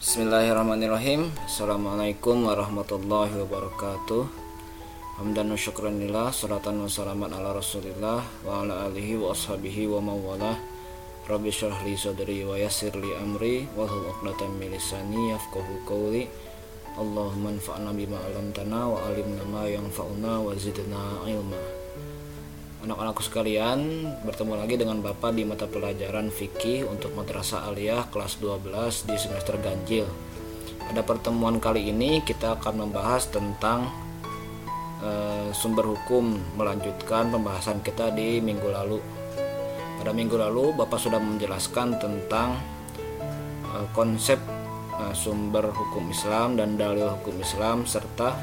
Bismillahirrahmanirrahim. Assalamualaikum warahmatullahi wabarakatuh. Hamdan wa syukranillah Salatan wa salaman ala rasulillah Wa ala alihi wa ashabihi wa mawalah Rabbi syrah li sadri wa yasir li amri Wahul uqdatan milisani yafqahu qawli. Allahumma anfa'na bima Wa alimna ma yang fa'una Wa zidna ilma Anak-anakku sekalian, bertemu lagi dengan Bapak di mata pelajaran fikih untuk Madrasah Aliyah kelas 12 di semester ganjil. Pada pertemuan kali ini kita akan membahas tentang e, sumber hukum melanjutkan pembahasan kita di minggu lalu. Pada minggu lalu Bapak sudah menjelaskan tentang e, konsep e, sumber hukum Islam dan dalil hukum Islam serta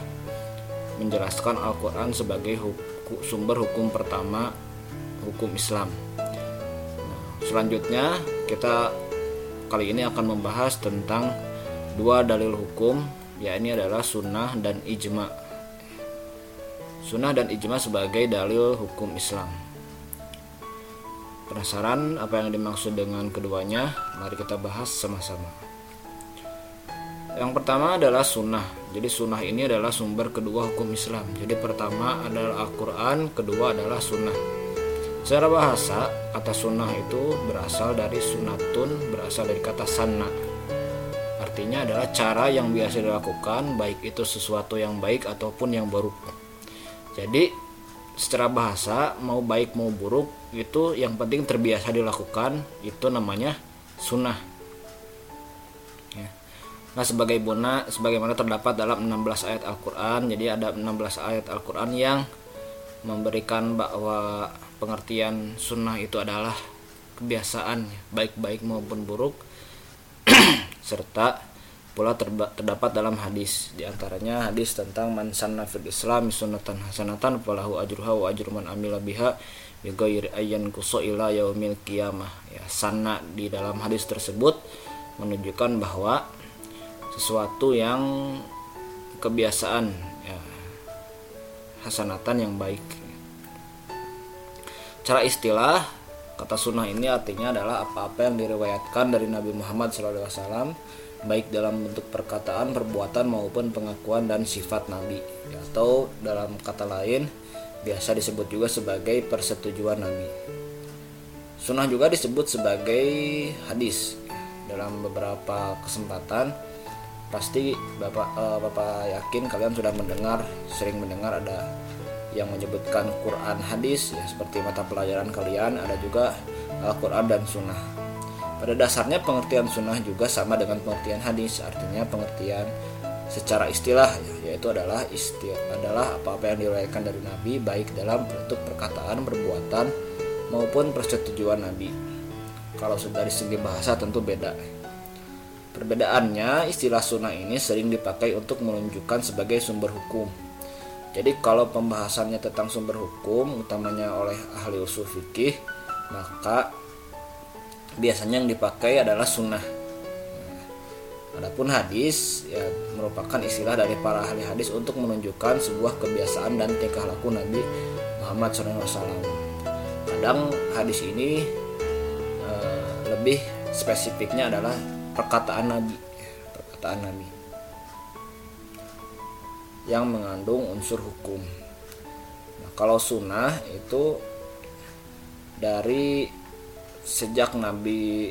menjelaskan Al-Quran sebagai hukum sumber hukum pertama hukum Islam. Nah, selanjutnya kita kali ini akan membahas tentang dua dalil hukum, yakni adalah sunnah dan ijma. Sunnah dan ijma sebagai dalil hukum Islam. Penasaran apa yang dimaksud dengan keduanya? Mari kita bahas sama-sama. Yang pertama adalah sunnah. Jadi sunnah ini adalah sumber kedua hukum Islam. Jadi pertama adalah Al-Quran, kedua adalah sunnah. Secara bahasa, kata sunnah itu berasal dari sunatun, berasal dari kata sanna. Artinya adalah cara yang biasa dilakukan, baik itu sesuatu yang baik ataupun yang buruk. Jadi secara bahasa, mau baik mau buruk, itu yang penting terbiasa dilakukan, itu namanya sunnah. Nah, sebagai bona sebagaimana terdapat dalam 16 ayat Al-Qur'an. Jadi ada 16 ayat Al-Qur'an yang memberikan bahwa pengertian sunnah itu adalah kebiasaan baik-baik maupun buruk serta pula terdapat dalam hadis di antaranya hadis tentang man sanna fil islam sunnatan hasanatan falahu ajruha wa ajru man amila biha bi ayyan ila yaumil qiyamah ya sanna di dalam hadis tersebut menunjukkan bahwa sesuatu yang kebiasaan ya. Hasanatan yang baik. Cara istilah kata sunnah ini artinya adalah apa-apa yang diriwayatkan dari Nabi Muhammad SAW baik dalam bentuk perkataan, perbuatan maupun pengakuan dan sifat Nabi. Atau dalam kata lain biasa disebut juga sebagai persetujuan Nabi. Sunnah juga disebut sebagai hadis. Dalam beberapa kesempatan pasti bapak uh, bapak yakin kalian sudah mendengar sering mendengar ada yang menyebutkan Quran hadis ya seperti mata pelajaran kalian ada juga Al-Quran dan Sunnah. Pada dasarnya pengertian Sunnah juga sama dengan pengertian hadis artinya pengertian secara istilah ya, yaitu adalah istilah adalah apa-apa yang diriwayatkan dari Nabi baik dalam bentuk perkataan perbuatan maupun persetujuan Nabi. Kalau dari segi bahasa tentu beda Perbedaannya, istilah sunnah ini sering dipakai untuk menunjukkan sebagai sumber hukum. Jadi kalau pembahasannya tentang sumber hukum, utamanya oleh ahli usul fikih, maka biasanya yang dipakai adalah sunnah. Nah, adapun hadis ya merupakan istilah dari para ahli hadis untuk menunjukkan sebuah kebiasaan dan tingkah laku Nabi Muhammad SAW. Kadang hadis ini e, lebih spesifiknya adalah perkataan Nabi. Perkataan Nabi. Yang mengandung unsur hukum. Nah, kalau sunnah itu dari sejak Nabi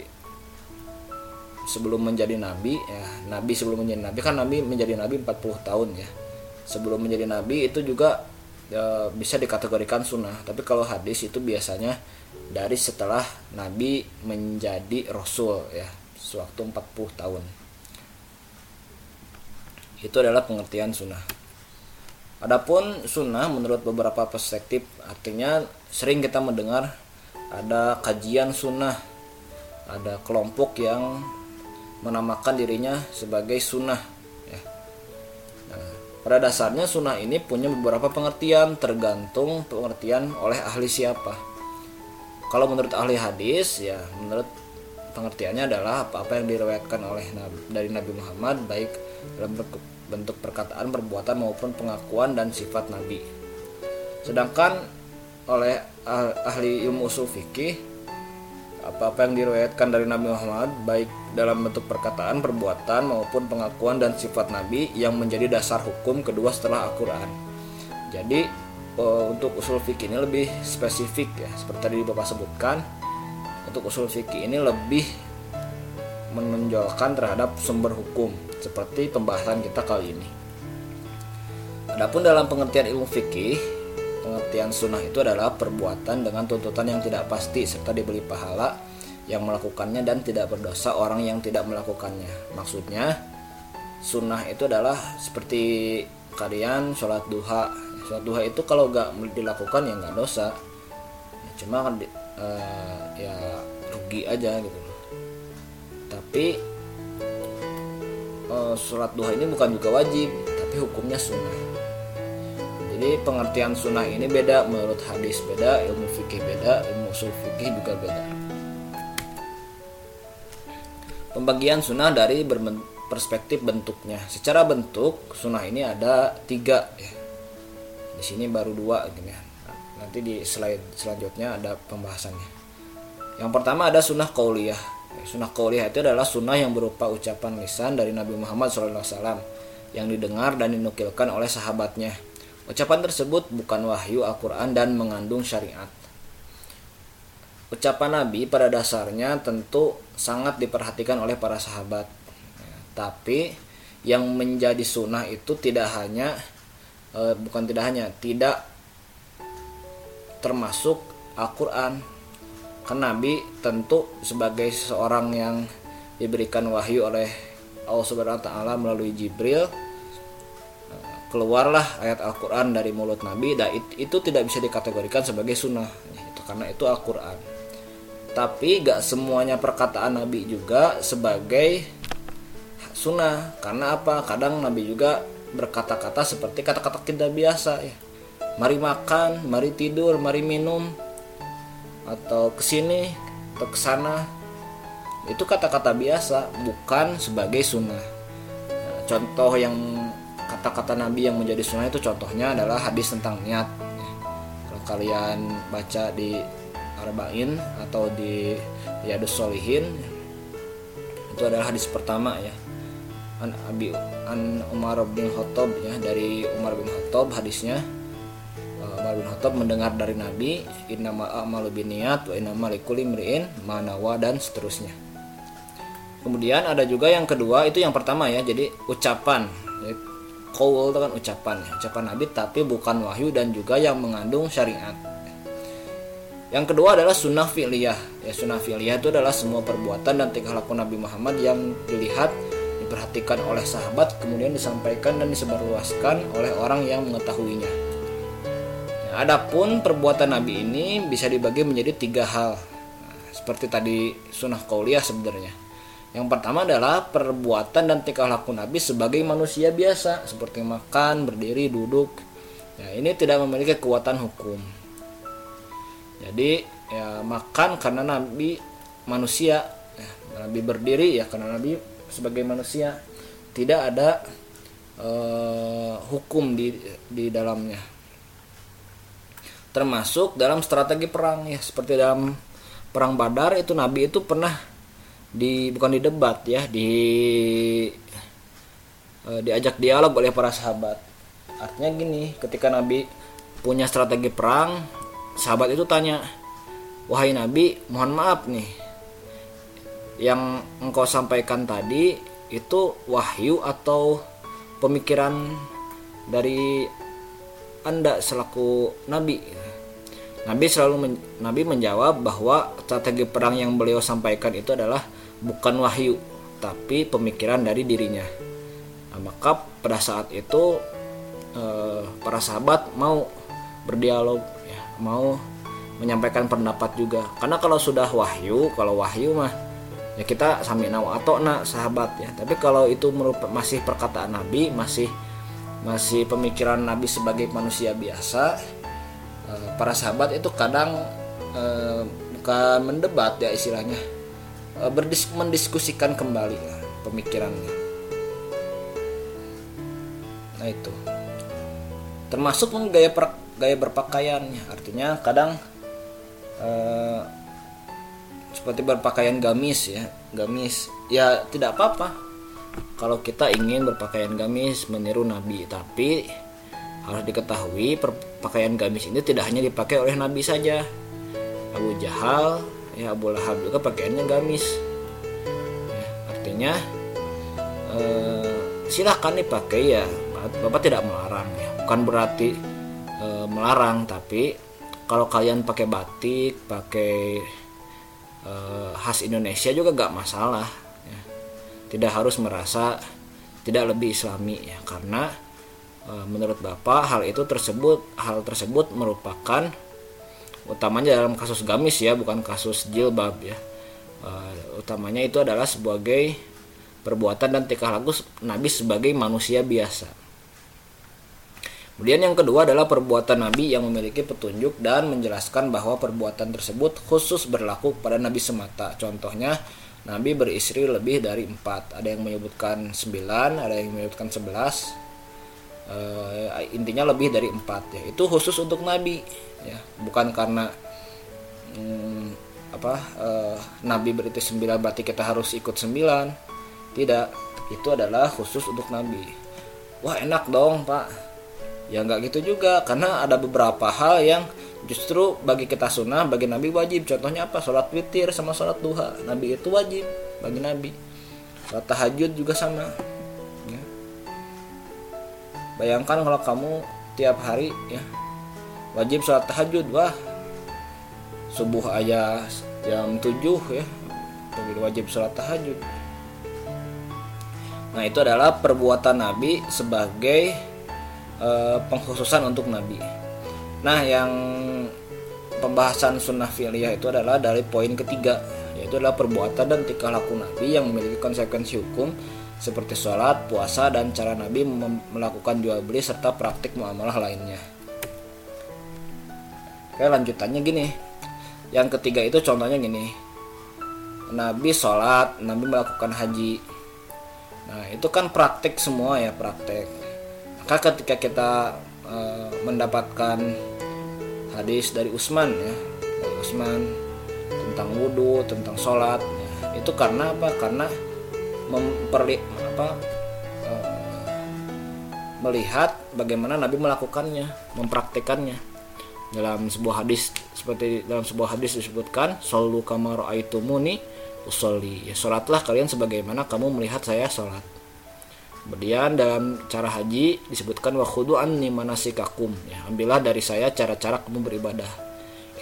sebelum menjadi nabi ya nabi sebelum menjadi nabi kan nabi menjadi nabi 40 tahun ya. Sebelum menjadi nabi itu juga ya, bisa dikategorikan sunnah. Tapi kalau hadis itu biasanya dari setelah nabi menjadi rasul ya sewaktu 40 tahun. Itu adalah pengertian sunnah. Adapun sunnah menurut beberapa perspektif artinya sering kita mendengar ada kajian sunnah ada kelompok yang menamakan dirinya sebagai sunnah ya. nah, pada dasarnya sunnah ini punya beberapa pengertian tergantung pengertian oleh ahli siapa. Kalau menurut ahli hadis ya menurut pengertiannya adalah apa-apa yang diriwayatkan oleh Nabi, dari Nabi Muhammad baik dalam bentuk perkataan, perbuatan maupun pengakuan dan sifat Nabi. Sedangkan oleh ahli ilmu usul fikih apa-apa yang diriwayatkan dari Nabi Muhammad baik dalam bentuk perkataan, perbuatan maupun pengakuan dan sifat Nabi yang menjadi dasar hukum kedua setelah Al-Qur'an. Jadi uh, untuk usul fikih ini lebih spesifik ya, seperti tadi Bapak sebutkan. Untuk usul fikih ini lebih menonjolkan terhadap sumber hukum seperti pembahasan kita kali ini. Adapun dalam pengertian ilmu fikih, pengertian sunnah itu adalah perbuatan dengan tuntutan yang tidak pasti serta diberi pahala yang melakukannya dan tidak berdosa orang yang tidak melakukannya. Maksudnya sunnah itu adalah seperti kalian sholat duha. Sholat duha itu kalau nggak dilakukan ya nggak dosa. Ya, cuma kan uh, ya rugi aja gitu. Tapi uh, sholat duha ini bukan juga wajib, tapi hukumnya sunnah. Jadi pengertian sunnah ini beda menurut hadis beda ilmu fikih beda ilmu usul fikih juga beda. Pembagian sunnah dari perspektif bentuknya. Secara bentuk sunnah ini ada tiga ya. Di sini baru dua gitu ya nanti di slide selanjutnya ada pembahasannya yang pertama ada sunnah kauliyah sunnah kauliyah itu adalah sunnah yang berupa ucapan lisan dari Nabi Muhammad SAW yang didengar dan dinukilkan oleh sahabatnya Ucapan tersebut bukan wahyu Al-Quran dan mengandung syariat. Ucapan Nabi pada dasarnya tentu sangat diperhatikan oleh para sahabat. Tapi yang menjadi sunnah itu tidak hanya eh, bukan tidak hanya tidak termasuk Al-Quran. Karena Nabi tentu sebagai seseorang yang diberikan wahyu oleh Allah Subhanahu wa taala melalui Jibril keluarlah ayat Al-Quran dari mulut Nabi dan itu tidak bisa dikategorikan sebagai sunnah itu karena itu Al-Quran. Tapi gak semuanya perkataan Nabi juga sebagai sunnah. Karena apa? Kadang Nabi juga berkata-kata seperti kata-kata kita biasa ya mari makan mari tidur mari minum atau ke sini atau ke sana itu kata-kata biasa bukan sebagai sunnah nah, contoh yang kata-kata Nabi yang menjadi sunnah itu contohnya adalah hadis tentang niat. Kalau kalian baca di Arba'in atau di Riyadus Solihin itu adalah hadis pertama ya. An Abi An Umar bin Khattab ya dari Umar bin Khattab hadisnya Umar bin Khattab mendengar dari Nabi innama a'malu niat wa innama likulli imri'in manawa dan seterusnya. Kemudian ada juga yang kedua itu yang pertama ya jadi ucapan. Qaul itu kan ucapan ucapan Nabi tapi bukan wahyu dan juga yang mengandung syariat. Yang kedua adalah sunnah fi'liyah. Ya sunnah fi'liyah itu adalah semua perbuatan dan tingkah laku Nabi Muhammad yang dilihat diperhatikan oleh sahabat kemudian disampaikan dan disebarluaskan oleh orang yang mengetahuinya adapun perbuatan Nabi ini bisa dibagi menjadi tiga hal seperti tadi sunnah qauliyah sebenarnya yang pertama adalah perbuatan dan tingkah laku Nabi sebagai manusia biasa seperti makan, berdiri, duduk. Ya, ini tidak memiliki kekuatan hukum. Jadi ya makan karena Nabi manusia, ya, Nabi berdiri ya karena Nabi sebagai manusia. Tidak ada uh, hukum di di dalamnya. Termasuk dalam strategi perang ya. Seperti dalam perang Badar itu Nabi itu pernah di bukan di debat ya di uh, diajak dialog oleh para sahabat. Artinya gini ketika Nabi punya strategi perang sahabat itu tanya wahai Nabi mohon maaf nih yang engkau sampaikan tadi itu wahyu atau pemikiran dari anda selaku Nabi Nabi selalu men, Nabi menjawab bahwa strategi perang yang beliau sampaikan itu adalah bukan wahyu tapi pemikiran dari dirinya. Nah, maka pada saat itu eh, para sahabat mau berdialog ya mau menyampaikan pendapat juga. Karena kalau sudah wahyu kalau wahyu mah ya kita sami nawa atau nak sahabat ya. Tapi kalau itu masih perkataan nabi masih masih pemikiran nabi sebagai manusia biasa para sahabat itu kadang eh, bukan mendebat ya istilahnya. Eh, mendiskusikan kembali ya, pemikirannya. Nah itu. Termasuk pun gaya per, gaya berpakaiannya. Artinya kadang eh, seperti berpakaian gamis ya gamis. Ya tidak apa-apa. Kalau kita ingin berpakaian gamis meniru nabi. Tapi harus diketahui pakaian gamis ini tidak hanya dipakai oleh nabi saja. Abu Jahal ya Abu Lahab juga pakaiannya gamis. Ya, artinya eh, silahkan dipakai ya. Bapak tidak melarang ya. Bukan berarti eh, melarang tapi kalau kalian pakai batik pakai uh, khas Indonesia juga gak masalah ya. tidak harus merasa tidak lebih islami ya. Karena menurut bapak hal itu tersebut hal tersebut merupakan utamanya dalam kasus gamis ya bukan kasus jilbab ya uh, utamanya itu adalah sebagai perbuatan dan tingkah laku Nabi sebagai manusia biasa Kemudian yang kedua adalah perbuatan Nabi yang memiliki petunjuk dan menjelaskan bahwa perbuatan tersebut khusus berlaku pada Nabi semata. Contohnya, Nabi beristri lebih dari empat. Ada yang menyebutkan sembilan, ada yang menyebutkan sebelas. E, intinya lebih dari empat ya. Itu khusus untuk Nabi, ya, bukan karena hmm, apa e, Nabi beristri sembilan berarti kita harus ikut sembilan. Tidak, itu adalah khusus untuk Nabi. Wah enak dong pak ya nggak gitu juga karena ada beberapa hal yang justru bagi kita sunnah bagi nabi wajib contohnya apa sholat witir sama sholat duha nabi itu wajib bagi nabi sholat tahajud juga sama. Bayangkan kalau kamu tiap hari ya wajib sholat tahajud wah subuh aja jam 7 ya wajib sholat tahajud nah itu adalah perbuatan nabi sebagai uh, pengkhususan untuk nabi. Nah, yang pembahasan sunnah fi'liyah itu adalah dari poin ketiga, yaitu adalah perbuatan dan tingkah laku nabi yang memiliki konsekuensi hukum seperti sholat, puasa, dan cara nabi melakukan jual beli serta praktik muamalah lainnya. Oke, lanjutannya gini. Yang ketiga itu contohnya gini. Nabi sholat, Nabi melakukan haji. Nah, itu kan praktik semua ya, praktek maka ketika kita uh, mendapatkan hadis dari Usman ya dari Usman tentang wudhu tentang sholat ya, itu karena apa karena memperli apa uh, melihat bagaimana Nabi melakukannya mempraktikannya dalam sebuah hadis seperti dalam sebuah hadis disebutkan solu kamar aitumuni usolli ya sholatlah kalian sebagaimana kamu melihat saya sholat Kemudian dalam cara haji disebutkan wa anni manasikakum ya, ambillah dari saya cara-cara kamu beribadah.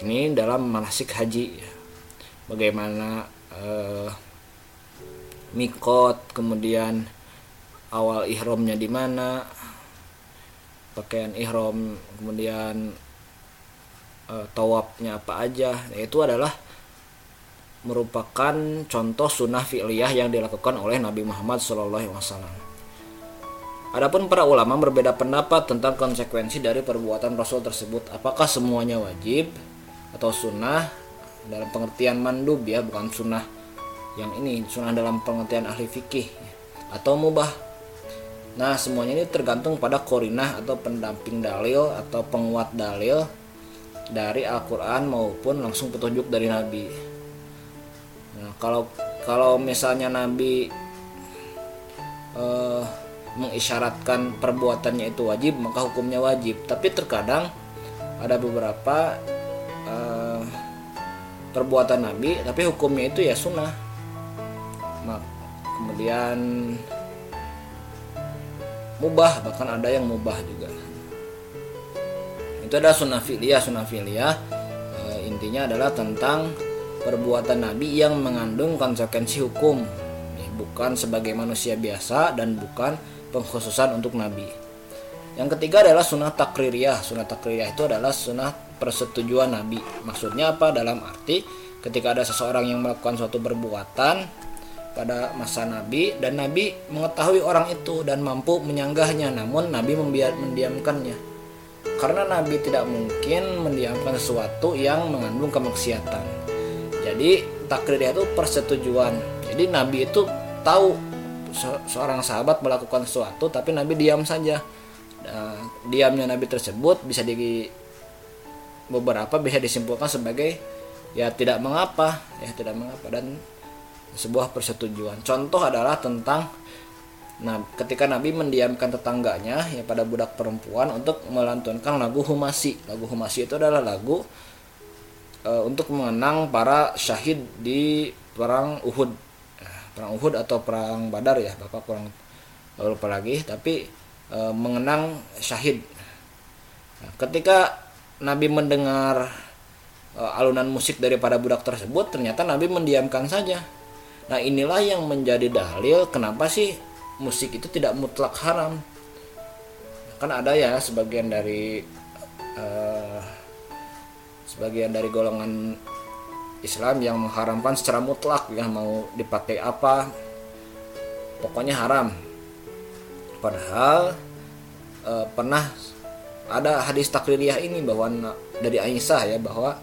Ini dalam manasik haji ya. Bagaimana uh, mikot, kemudian awal ihramnya di mana, pakaian ihram, kemudian uh, tawafnya apa aja. Ya, itu adalah merupakan contoh sunnah fi'liyah yang dilakukan oleh Nabi Muhammad SAW. Adapun para ulama berbeda pendapat tentang konsekuensi dari perbuatan Rasul tersebut. Apakah semuanya wajib atau sunnah dalam pengertian mandub ya, bukan sunnah yang ini, sunnah dalam pengertian ahli fikih atau mubah. Nah, semuanya ini tergantung pada korinah atau pendamping dalil atau penguat dalil dari Al-Quran maupun langsung petunjuk dari Nabi. Nah, kalau kalau misalnya Nabi uh, mengisyaratkan perbuatannya itu wajib maka hukumnya wajib tapi terkadang ada beberapa uh, perbuatan nabi tapi hukumnya itu ya sunnah kemudian mubah bahkan ada yang mubah juga itu adalah sunnah fi'liyah sunnah fi'liyah e, intinya adalah tentang perbuatan nabi yang mengandung konsekuensi hukum bukan sebagai manusia biasa dan bukan pengkhususan untuk nabi. Yang ketiga adalah sunnah takririyah. Sunnah takririyah itu adalah sunnah persetujuan nabi. Maksudnya apa? Dalam arti ketika ada seseorang yang melakukan suatu perbuatan pada masa nabi dan nabi mengetahui orang itu dan mampu menyanggahnya. Namun nabi membiar mendiamkannya. Karena nabi tidak mungkin mendiamkan sesuatu yang mengandung kemaksiatan. Jadi takririyah itu persetujuan. Jadi nabi itu tahu seorang sahabat melakukan sesuatu tapi Nabi diam saja. Nah, diamnya Nabi tersebut bisa di beberapa bisa disimpulkan sebagai ya tidak mengapa. Ya tidak mengapa. Dan sebuah persetujuan. Contoh adalah tentang nah ketika Nabi mendiamkan tetangganya ya pada budak perempuan untuk melantunkan lagu humasi. Lagu humasi itu adalah lagu e, untuk mengenang para syahid di perang Uhud. Nah, perang Uhud atau perang Badar ya bapak kurang lupa lagi tapi e, mengenang syahid. Nah, ketika Nabi mendengar uh, alunan musik daripada budak tersebut ternyata Nabi mendiamkan saja nah inilah yang menjadi dalil kenapa sih musik itu tidak mutlak haram. Kan ada ya sebagian dari uh, sebagian dari golongan Islam yang mengharamkan secara mutlak ya mau dipakai apa pokoknya haram. Padahal uh, pernah ada hadis takririyah ini bahwa dari Aisyah ya bahwa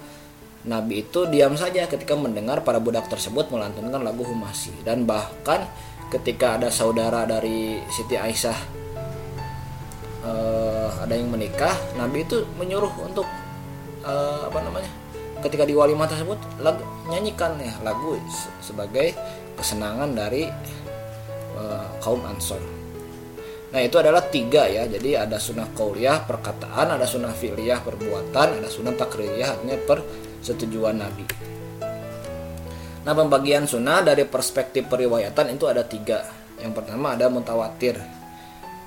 Nabi itu diam saja ketika mendengar para budak tersebut melantunkan lagu Humasi dan bahkan ketika ada saudara dari Siti Aisyah uh, ada yang menikah Nabi itu menyuruh untuk uh, apa namanya ketika di walimah tersebut lagu, nyanyikan ya lagu sebagai kesenangan dari uh, kaum Ansor. Nah itu adalah tiga ya. Jadi ada sunnah kauliyah perkataan, ada sunnah fi'liyah perbuatan, ada sunnah takriyah artinya persetujuan Nabi. Nah pembagian sunnah dari perspektif periwayatan itu ada tiga. Yang pertama ada mutawatir.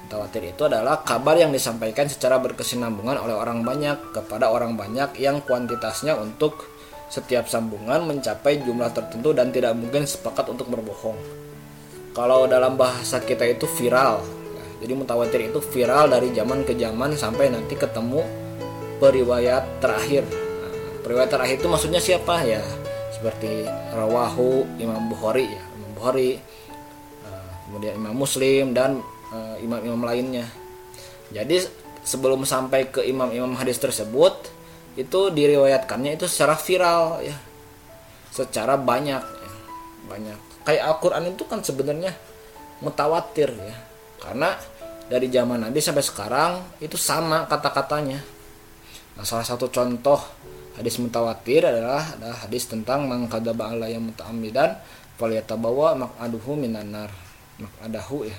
Mutawatir itu adalah kabar yang disampaikan secara berkesinambungan oleh orang banyak kepada orang banyak yang kuantitasnya untuk setiap sambungan mencapai jumlah tertentu dan tidak mungkin sepakat untuk berbohong. Kalau dalam bahasa kita itu viral, jadi mutawatir itu viral dari zaman ke zaman sampai nanti ketemu periwayat terakhir. Periwayat terakhir itu maksudnya siapa ya? Seperti Rawahu Imam Bukhari ya, Imam Bukhari, uh, kemudian Imam Muslim dan uh, imam-imam lainnya. Jadi sebelum sampai ke imam-imam hadis tersebut itu diriwayatkannya itu secara viral ya, secara banyak, ya. banyak. Kayak Al-Quran itu kan sebenarnya mutawatir ya karena dari zaman Nabi sampai sekarang itu sama kata-katanya nah salah satu contoh hadis mutawatir adalah ada hadis tentang mangkadaba ala yang muta'amidan falyatabawa maq'aduhu minanar maq'adahu ya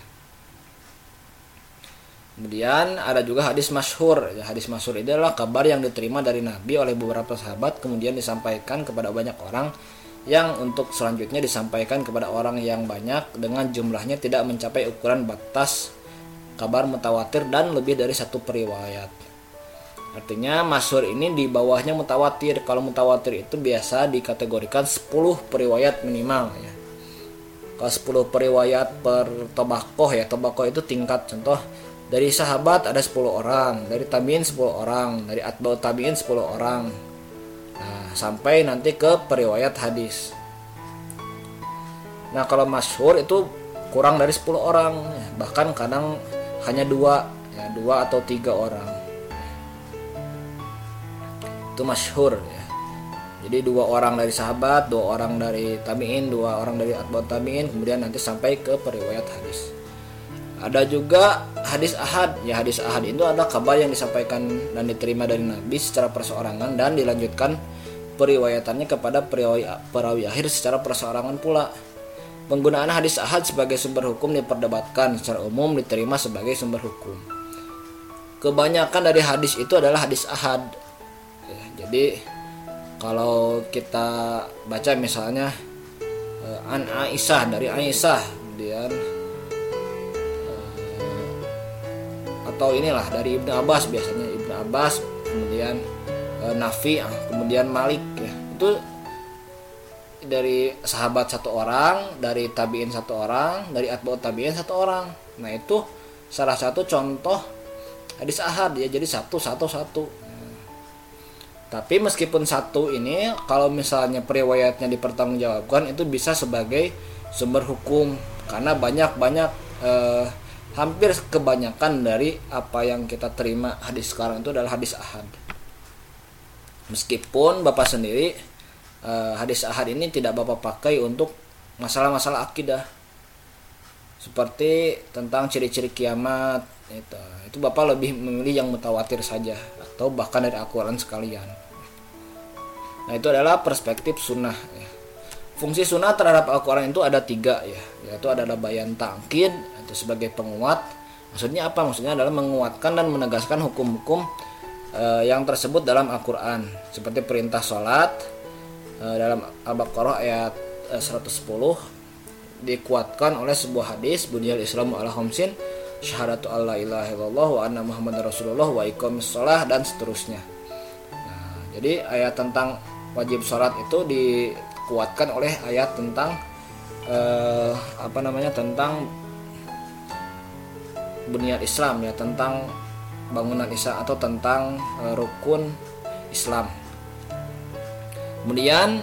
Kemudian ada juga hadis masyhur. Ya, hadis masyhur itu adalah kabar yang diterima dari Nabi oleh beberapa sahabat kemudian disampaikan kepada banyak orang yang untuk selanjutnya disampaikan kepada orang yang banyak dengan jumlahnya tidak mencapai ukuran batas kabar mutawatir dan lebih dari satu periwayat. Artinya masyur ini di bawahnya mutawatir. Kalau mutawatir itu biasa dikategorikan 10 periwayat minimal ya. Kalau 10 periwayat per tobakoh ya, tobakoh itu tingkat contoh dari sahabat ada 10 orang, dari tabiin 10 orang, dari atba'ut tabiin 10 orang, sampai nanti ke periwayat hadis. Nah kalau masyhur itu kurang dari 10 orang, bahkan kadang hanya dua, ya, dua atau tiga orang. Itu masyhur ya. Jadi dua orang dari sahabat, dua orang dari tabiin, dua orang dari atba'ut tabiin, kemudian nanti sampai ke periwayat hadis. Ada juga hadis ahad. Ya hadis ahad itu adalah kabar yang disampaikan dan diterima dari Nabi secara perseorangan dan dilanjutkan periwayatannya kepada perawi, perawi akhir secara perseorangan pula. Penggunaan hadis ahad sebagai sumber hukum diperdebatkan secara umum diterima sebagai sumber hukum. Kebanyakan dari hadis itu adalah hadis ahad. Jadi kalau kita baca misalnya uh, an Aisyah dari Aisyah kemudian uh, atau inilah dari Ibnu Abbas biasanya Ibnu Abbas kemudian e, Nafi ah, kemudian Malik ya. Itu dari sahabat satu orang dari tabiin satu orang dari atbaut tabiin satu orang. Nah itu salah satu contoh hadis ahad ya. Jadi satu satu satu tapi meskipun satu ini kalau misalnya periwayatnya dipertanggungjawabkan itu bisa sebagai sumber hukum. Karena banyak banyak eh, hampir kebanyakan dari apa yang kita terima hadis sekarang itu adalah hadis ahad. Meskipun bapak sendiri uh, hadis ahad ini tidak bapak pakai untuk masalah-masalah akidah. Seperti tentang ciri-ciri kiamat itu. Itu bapak lebih memilih yang mutawatir saja atau bahkan dari Al-Quran sekalian Nah itu adalah perspektif sunnah. Ya. Fungsi sunnah terhadap Al-Quran itu ada tiga ya, yaitu adalah bayan tangkid itu sebagai penguat. Maksudnya apa? Maksudnya adalah menguatkan dan menegaskan hukum-hukum uh, yang tersebut dalam Al-Quran, seperti perintah sholat uh, dalam Al-Baqarah ayat uh, 110 dikuatkan oleh sebuah hadis bunyal Islam ala khamsin syahadatu alla ilaha illallah wa anna muhammad rasulullah wa iqamis shalah dan seterusnya. Nah, jadi ayat tentang wajib sholat itu dikuatkan oleh ayat tentang eh, apa namanya tentang bunyat Islam ya tentang bangunan Islam atau tentang eh, rukun Islam. Kemudian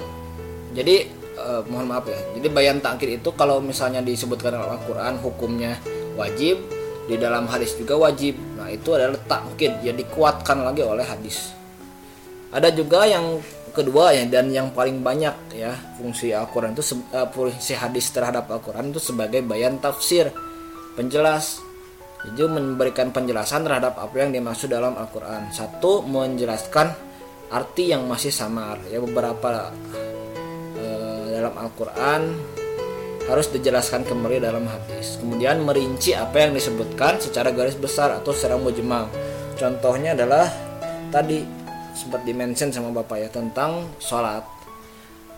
jadi eh, mohon maaf ya. Jadi bayan takir itu kalau misalnya disebutkan dalam Al-Qur'an hukumnya wajib, di dalam hadis juga wajib. Nah, itu adalah takkid ya dikuatkan lagi oleh hadis. Ada juga yang kedua ya dan yang paling banyak ya fungsi Al-Qur'an itu uh, fungsi hadis terhadap Al-Qur'an itu sebagai bayan tafsir, penjelas. Jadi memberikan penjelasan terhadap apa yang dimaksud dalam Al-Qur'an. Satu menjelaskan arti yang masih samar ya beberapa uh, dalam Al-Qur'an harus dijelaskan kembali dalam hadis. Kemudian merinci apa yang disebutkan secara garis besar atau secara mujmal. Contohnya adalah tadi sempat dimention sama Bapak ya tentang sholat.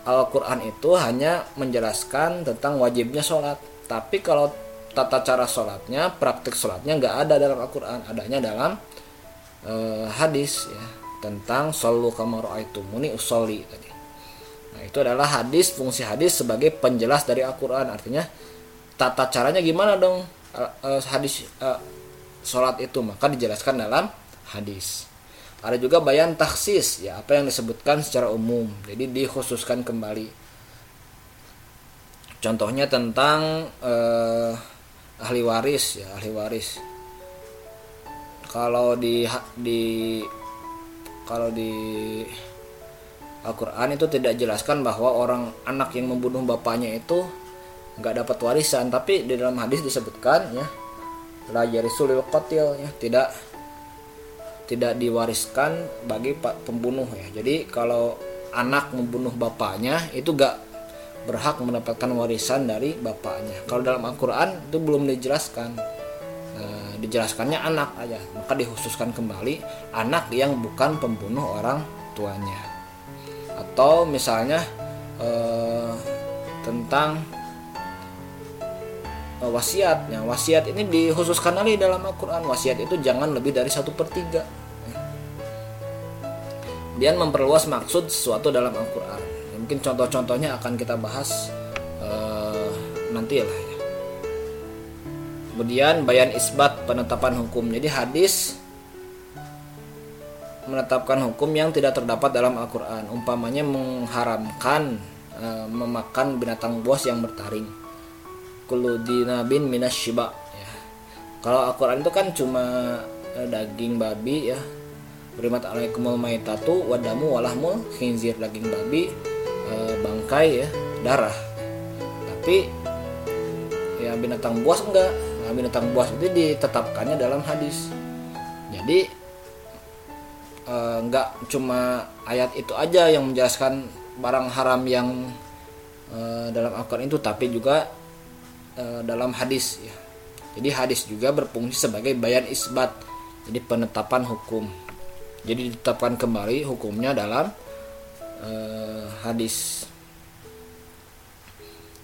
Al-Quran itu hanya menjelaskan tentang wajibnya sholat. Tapi kalau tata cara sholatnya, praktik sholatnya nggak ada dalam Al-Quran. Adanya dalam uh, hadis ya tentang solu muni usoli tadi. Nah itu adalah hadis, fungsi hadis sebagai penjelas dari Al-Quran. Artinya tata caranya gimana dong uh, uh, hadis uh, sholat itu? Maka dijelaskan dalam hadis. Ada juga bayan taksis ya apa yang disebutkan secara umum. Jadi dikhususkan kembali. Contohnya tentang eh, ahli waris ya ahli waris. Kalau di di kalau di Al-Quran itu tidak jelaskan bahwa orang anak yang membunuh bapaknya itu nggak dapat warisan tapi di dalam hadis disebutkan ya la yarisul qatil ya tidak tidak diwariskan bagi pembunuh ya. Jadi kalau anak membunuh bapaknya itu gak berhak mendapatkan warisan dari bapaknya. Kalau dalam Al-Quran itu belum dijelaskan. Nah, dijelaskannya anak aja, maka dikhususkan kembali anak yang bukan pembunuh orang tuanya. Atau misalnya eh, tentang Eh, wasiatnya wasiat ini dikhususkan lagi dalam Al-Quran. Wasiat itu jangan lebih dari satu per tiga. Kemudian memperluas maksud sesuatu dalam Al-Quran. Ya, mungkin contoh-contohnya akan kita bahas uh, nanti lah ya. Kemudian bayan isbat penetapan hukum. Jadi hadis menetapkan hukum yang tidak terdapat dalam Al-Quran umpamanya mengharamkan uh, memakan binatang buas yang bertaring kullu dinabin minas shiba ya. Kalau Al-Qur'an itu kan cuma eh, daging babi ya. Berimat alaikumul maitatu wadamu walahmul khinzir daging babi eh, bangkai ya, darah. Tapi ya binatang buas enggak. Nah, binatang buas itu ditetapkannya dalam hadis. Jadi eh, enggak cuma ayat itu aja yang menjelaskan barang haram yang eh, dalam Al-Quran itu tapi juga Eh, dalam hadis ya. Jadi hadis juga berfungsi sebagai bayan isbat, jadi penetapan hukum. Jadi ditetapkan kembali hukumnya dalam uh, hadis.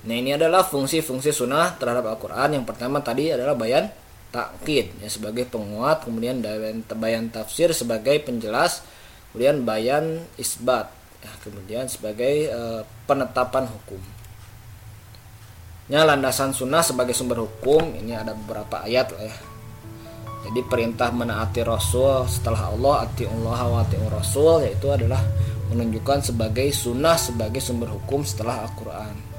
Nah ini adalah fungsi-fungsi sunnah terhadap Al-Quran. Yang pertama tadi adalah bayan takkid ya sebagai penguat, kemudian bayan, bayan tafsir sebagai penjelas, kemudian bayan isbat, ya, kemudian sebagai uh, penetapan hukum. Nya landasan sunnah sebagai sumber hukum ini ada beberapa ayat lah ya. Jadi perintah menaati Rasul setelah Allah ati Allah wa ati Rasul yaitu adalah menunjukkan sebagai sunnah sebagai sumber hukum setelah Al-Quran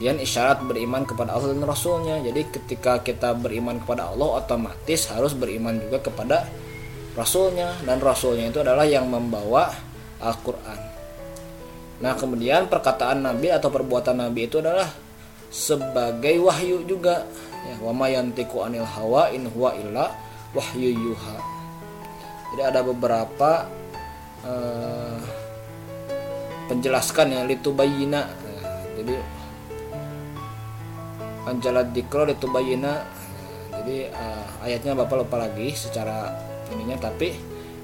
kemudian isyarat beriman kepada Allah dan Rasulnya. Jadi ketika kita beriman kepada Allah otomatis harus beriman juga kepada Rasulnya. Dan Rasulnya itu adalah yang membawa Al-Quran. Nah kemudian perkataan Nabi atau perbuatan Nabi itu adalah sebagai wahyu juga. Ya wa mayantiku anil hawa in huwa illa wahyu yuha. Jadi ada beberapa uh, penjelaskan ya litubayina nah, jadi anjalat dikro litubayina jadi uh, ayatnya bapak lupa lagi secara ininya tapi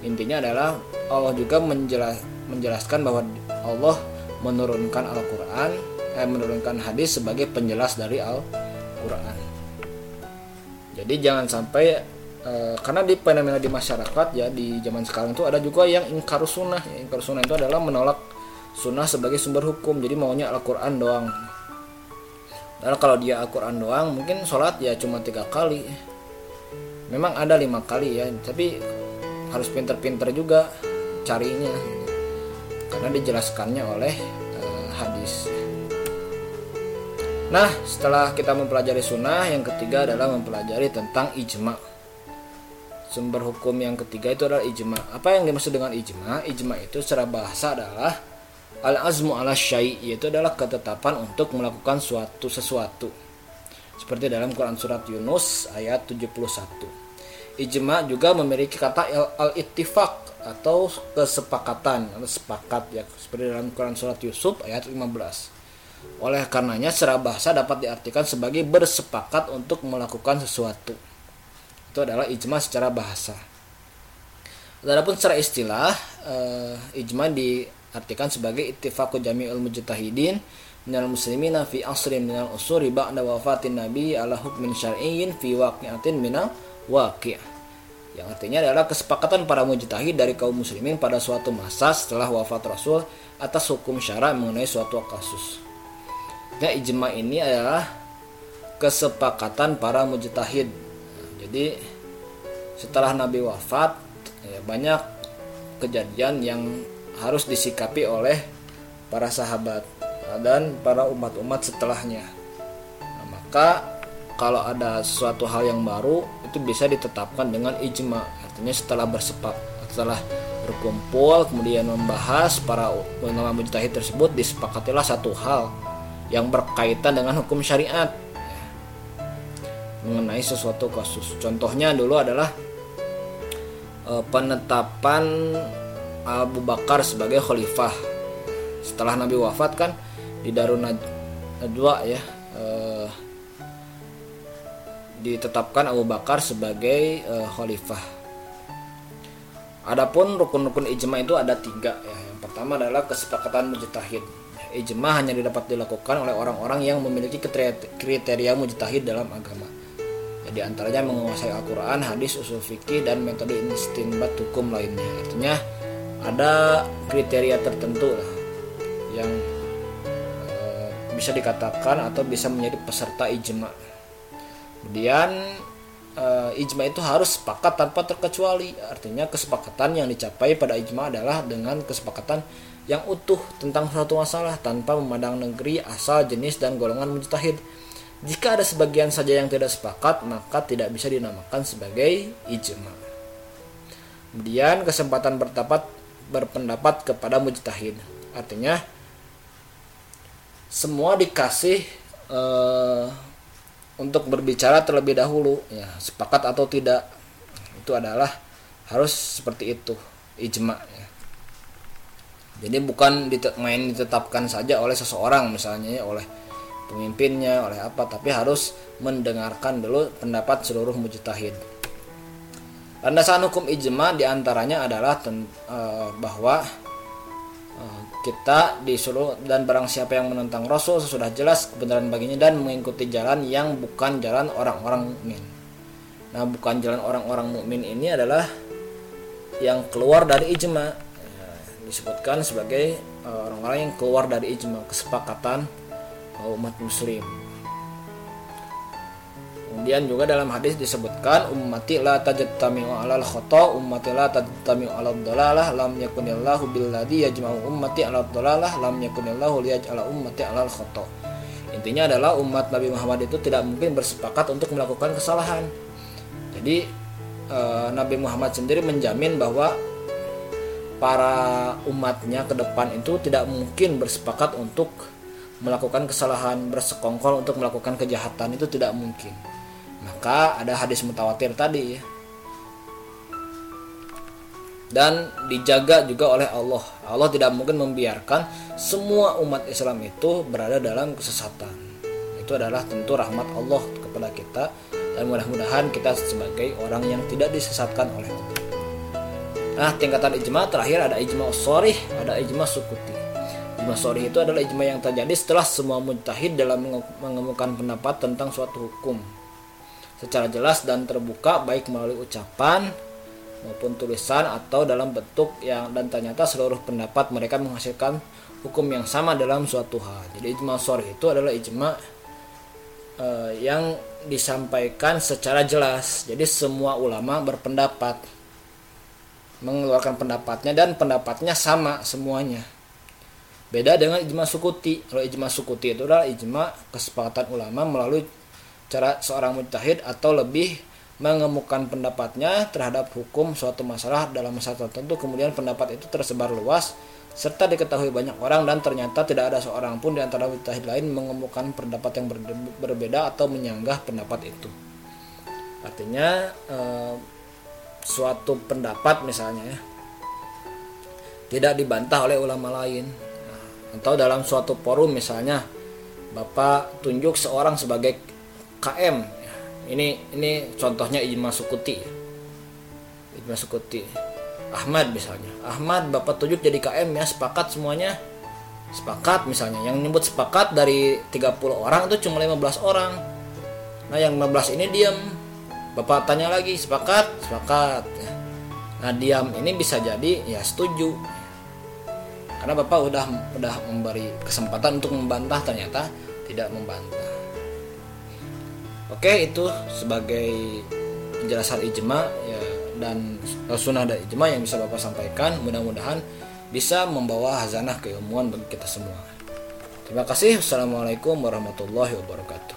intinya adalah Allah juga menjelas, menjelaskan bahwa Allah menurunkan Al-Quran eh, menurunkan hadis sebagai penjelas dari Al-Quran. Jadi jangan sampai eh, karena di fenomena di masyarakat ya di zaman sekarang itu ada juga yang ingkar sunnah. Ingkar sunnah itu adalah menolak sunnah sebagai sumber hukum. Jadi maunya Al-Quran doang dan kalau dia Al-Quran doang mungkin sholat ya cuma tiga kali. Memang ada lima kali ya tapi harus pinter-pinter juga carinya. Karena dijelaskannya oleh uh, hadis. Nah setelah kita mempelajari sunnah yang ketiga adalah mempelajari tentang ijma. Sumber hukum yang ketiga itu adalah ijma. Apa yang dimaksud dengan ijma? Ijma itu secara bahasa adalah al-azmu ala syai yaitu adalah ketetapan untuk melakukan suatu sesuatu. Seperti dalam Quran surat Yunus ayat 71. Ijma juga memiliki kata al-ittifaq atau kesepakatan atau sepakat ya seperti dalam Quran surat Yusuf ayat 15. Oleh karenanya secara bahasa dapat diartikan sebagai bersepakat untuk melakukan sesuatu. Itu adalah ijma secara bahasa. Adapun secara istilah, uh, ijma di artikan sebagai ittifaqu jami'ul mujtahidin minal muslimina fi asrin minal usuri ba'da wafatin nabi ala hukmin syar'iyyin fi waqi'atin minal waqi' yang artinya adalah kesepakatan para mujtahid dari kaum muslimin pada suatu masa setelah wafat Rasul atas hukum syara mengenai suatu kasus. Nah, ijma ini adalah kesepakatan para mujtahid. Jadi setelah Nabi wafat ya banyak kejadian yang harus disikapi oleh para sahabat dan para umat-umat setelahnya. Nah, maka kalau ada suatu hal yang baru itu bisa ditetapkan dengan ijma, artinya setelah bersepak, setelah berkumpul kemudian membahas para ulama mujtahid tersebut disepakatilah satu hal yang berkaitan dengan hukum syariat ya, mengenai sesuatu kasus. Contohnya dulu adalah e, penetapan Abu Bakar sebagai khalifah setelah Nabi wafat kan di Darun Najwa ya eh, ditetapkan Abu Bakar sebagai eh, khalifah. Adapun rukun-rukun ijma itu ada tiga ya. Yang pertama adalah kesepakatan mujtahid. Ijma hanya dapat dilakukan oleh orang-orang yang memiliki kriteria mujtahid dalam agama. Jadi antaranya menguasai Al-Quran, hadis, usul fikih, dan metode istinbat hukum lainnya. Artinya ada kriteria tertentu lah yang e, bisa dikatakan atau bisa menjadi peserta ijma. Kemudian e, ijma itu harus sepakat tanpa terkecuali. Artinya kesepakatan yang dicapai pada ijma adalah dengan kesepakatan yang utuh tentang suatu masalah tanpa memandang negeri, asal, jenis dan golongan mujtahid. Jika ada sebagian saja yang tidak sepakat, maka tidak bisa dinamakan sebagai ijma. Kemudian kesempatan bertapat berpendapat kepada mujtahid. Artinya semua dikasih uh, untuk berbicara terlebih dahulu ya sepakat atau tidak itu adalah harus seperti itu ijma ya. Jadi bukan main ditetapkan saja oleh seseorang misalnya ya, oleh pemimpinnya oleh apa tapi harus mendengarkan dulu pendapat seluruh mujtahid. Landasan hukum ijma di antaranya adalah ten, uh, bahwa uh, kita disuruh dan barang siapa yang menentang Rasul sudah jelas kebenaran baginya dan mengikuti jalan yang bukan jalan orang-orang mukmin. Nah, bukan jalan orang-orang mukmin ini adalah yang keluar dari ijma ya, disebutkan sebagai eh, orang-orang yang keluar dari ijma kesepakatan umat muslim Kemudian juga dalam hadis disebutkan ummati la tajtami'u 'alal khata, ummati la tajtami'u 'alad dalalah, lam yakunillahu billadhi yajma'u ummati 'alad dalalah, lam yakunillahu liyaj'ala ummati 'alal khata. Intinya adalah umat Nabi Muhammad itu tidak mungkin bersepakat untuk melakukan kesalahan. Jadi eh, Nabi Muhammad sendiri menjamin bahwa para umatnya ke depan itu tidak mungkin bersepakat untuk melakukan kesalahan bersekongkol untuk melakukan kejahatan itu tidak mungkin maka ada hadis mutawatir tadi ya dan dijaga juga oleh Allah. Allah tidak mungkin membiarkan semua umat Islam itu berada dalam kesesatan. Itu adalah tentu rahmat Allah kepada kita dan mudah-mudahan kita sebagai orang yang tidak disesatkan oleh Allah. Nah, tingkatan ijma terakhir ada ijma sorih, ada ijma sukuti. Ijma sorih itu adalah ijma yang terjadi setelah semua mujtahid dalam mengemukakan pendapat tentang suatu hukum secara jelas dan terbuka baik melalui ucapan, maupun tulisan atau dalam bentuk yang dan ternyata seluruh pendapat mereka menghasilkan hukum yang sama dalam suatu hal. Jadi ijma sorry itu adalah ijma uh, yang disampaikan secara jelas. Jadi semua ulama berpendapat mengeluarkan pendapatnya dan pendapatnya sama semuanya. Beda dengan ijma sukuti. Kalau ijma sukuti itu adalah ijma kesepakatan ulama melalui cara seorang mujtahid atau lebih mengemukakan pendapatnya terhadap hukum suatu masalah dalam masalah tertentu kemudian pendapat itu tersebar luas serta diketahui banyak orang dan ternyata tidak ada seorang pun di antara mujtahid lain mengemukakan pendapat yang berbeda atau menyanggah pendapat itu. Artinya eh, suatu pendapat misalnya ya tidak dibantah oleh ulama lain. Nah, atau dalam suatu forum misalnya Bapak tunjuk seorang sebagai KM ini ini contohnya ijma sukuti. Ijma sukuti. Ahmad misalnya. Ahmad bapak tunjuk jadi KM ya sepakat semuanya. Sepakat misalnya. Yang nyebut sepakat dari 30 orang itu cuma 15 orang. Nah yang 15 ini diam. Bapak tanya lagi sepakat? Sepakat. Nah diam ini bisa jadi ya setuju. Karena bapak udah udah memberi kesempatan untuk membantah ternyata tidak membantah Oke itu sebagai penjelasan ijma ya dan sunnah dan ijma yang bisa Bapak sampaikan mudah-mudahan bisa membawa hazanah keilmuan bagi kita semua. Terima kasih. Wassalamualaikum warahmatullahi wabarakatuh.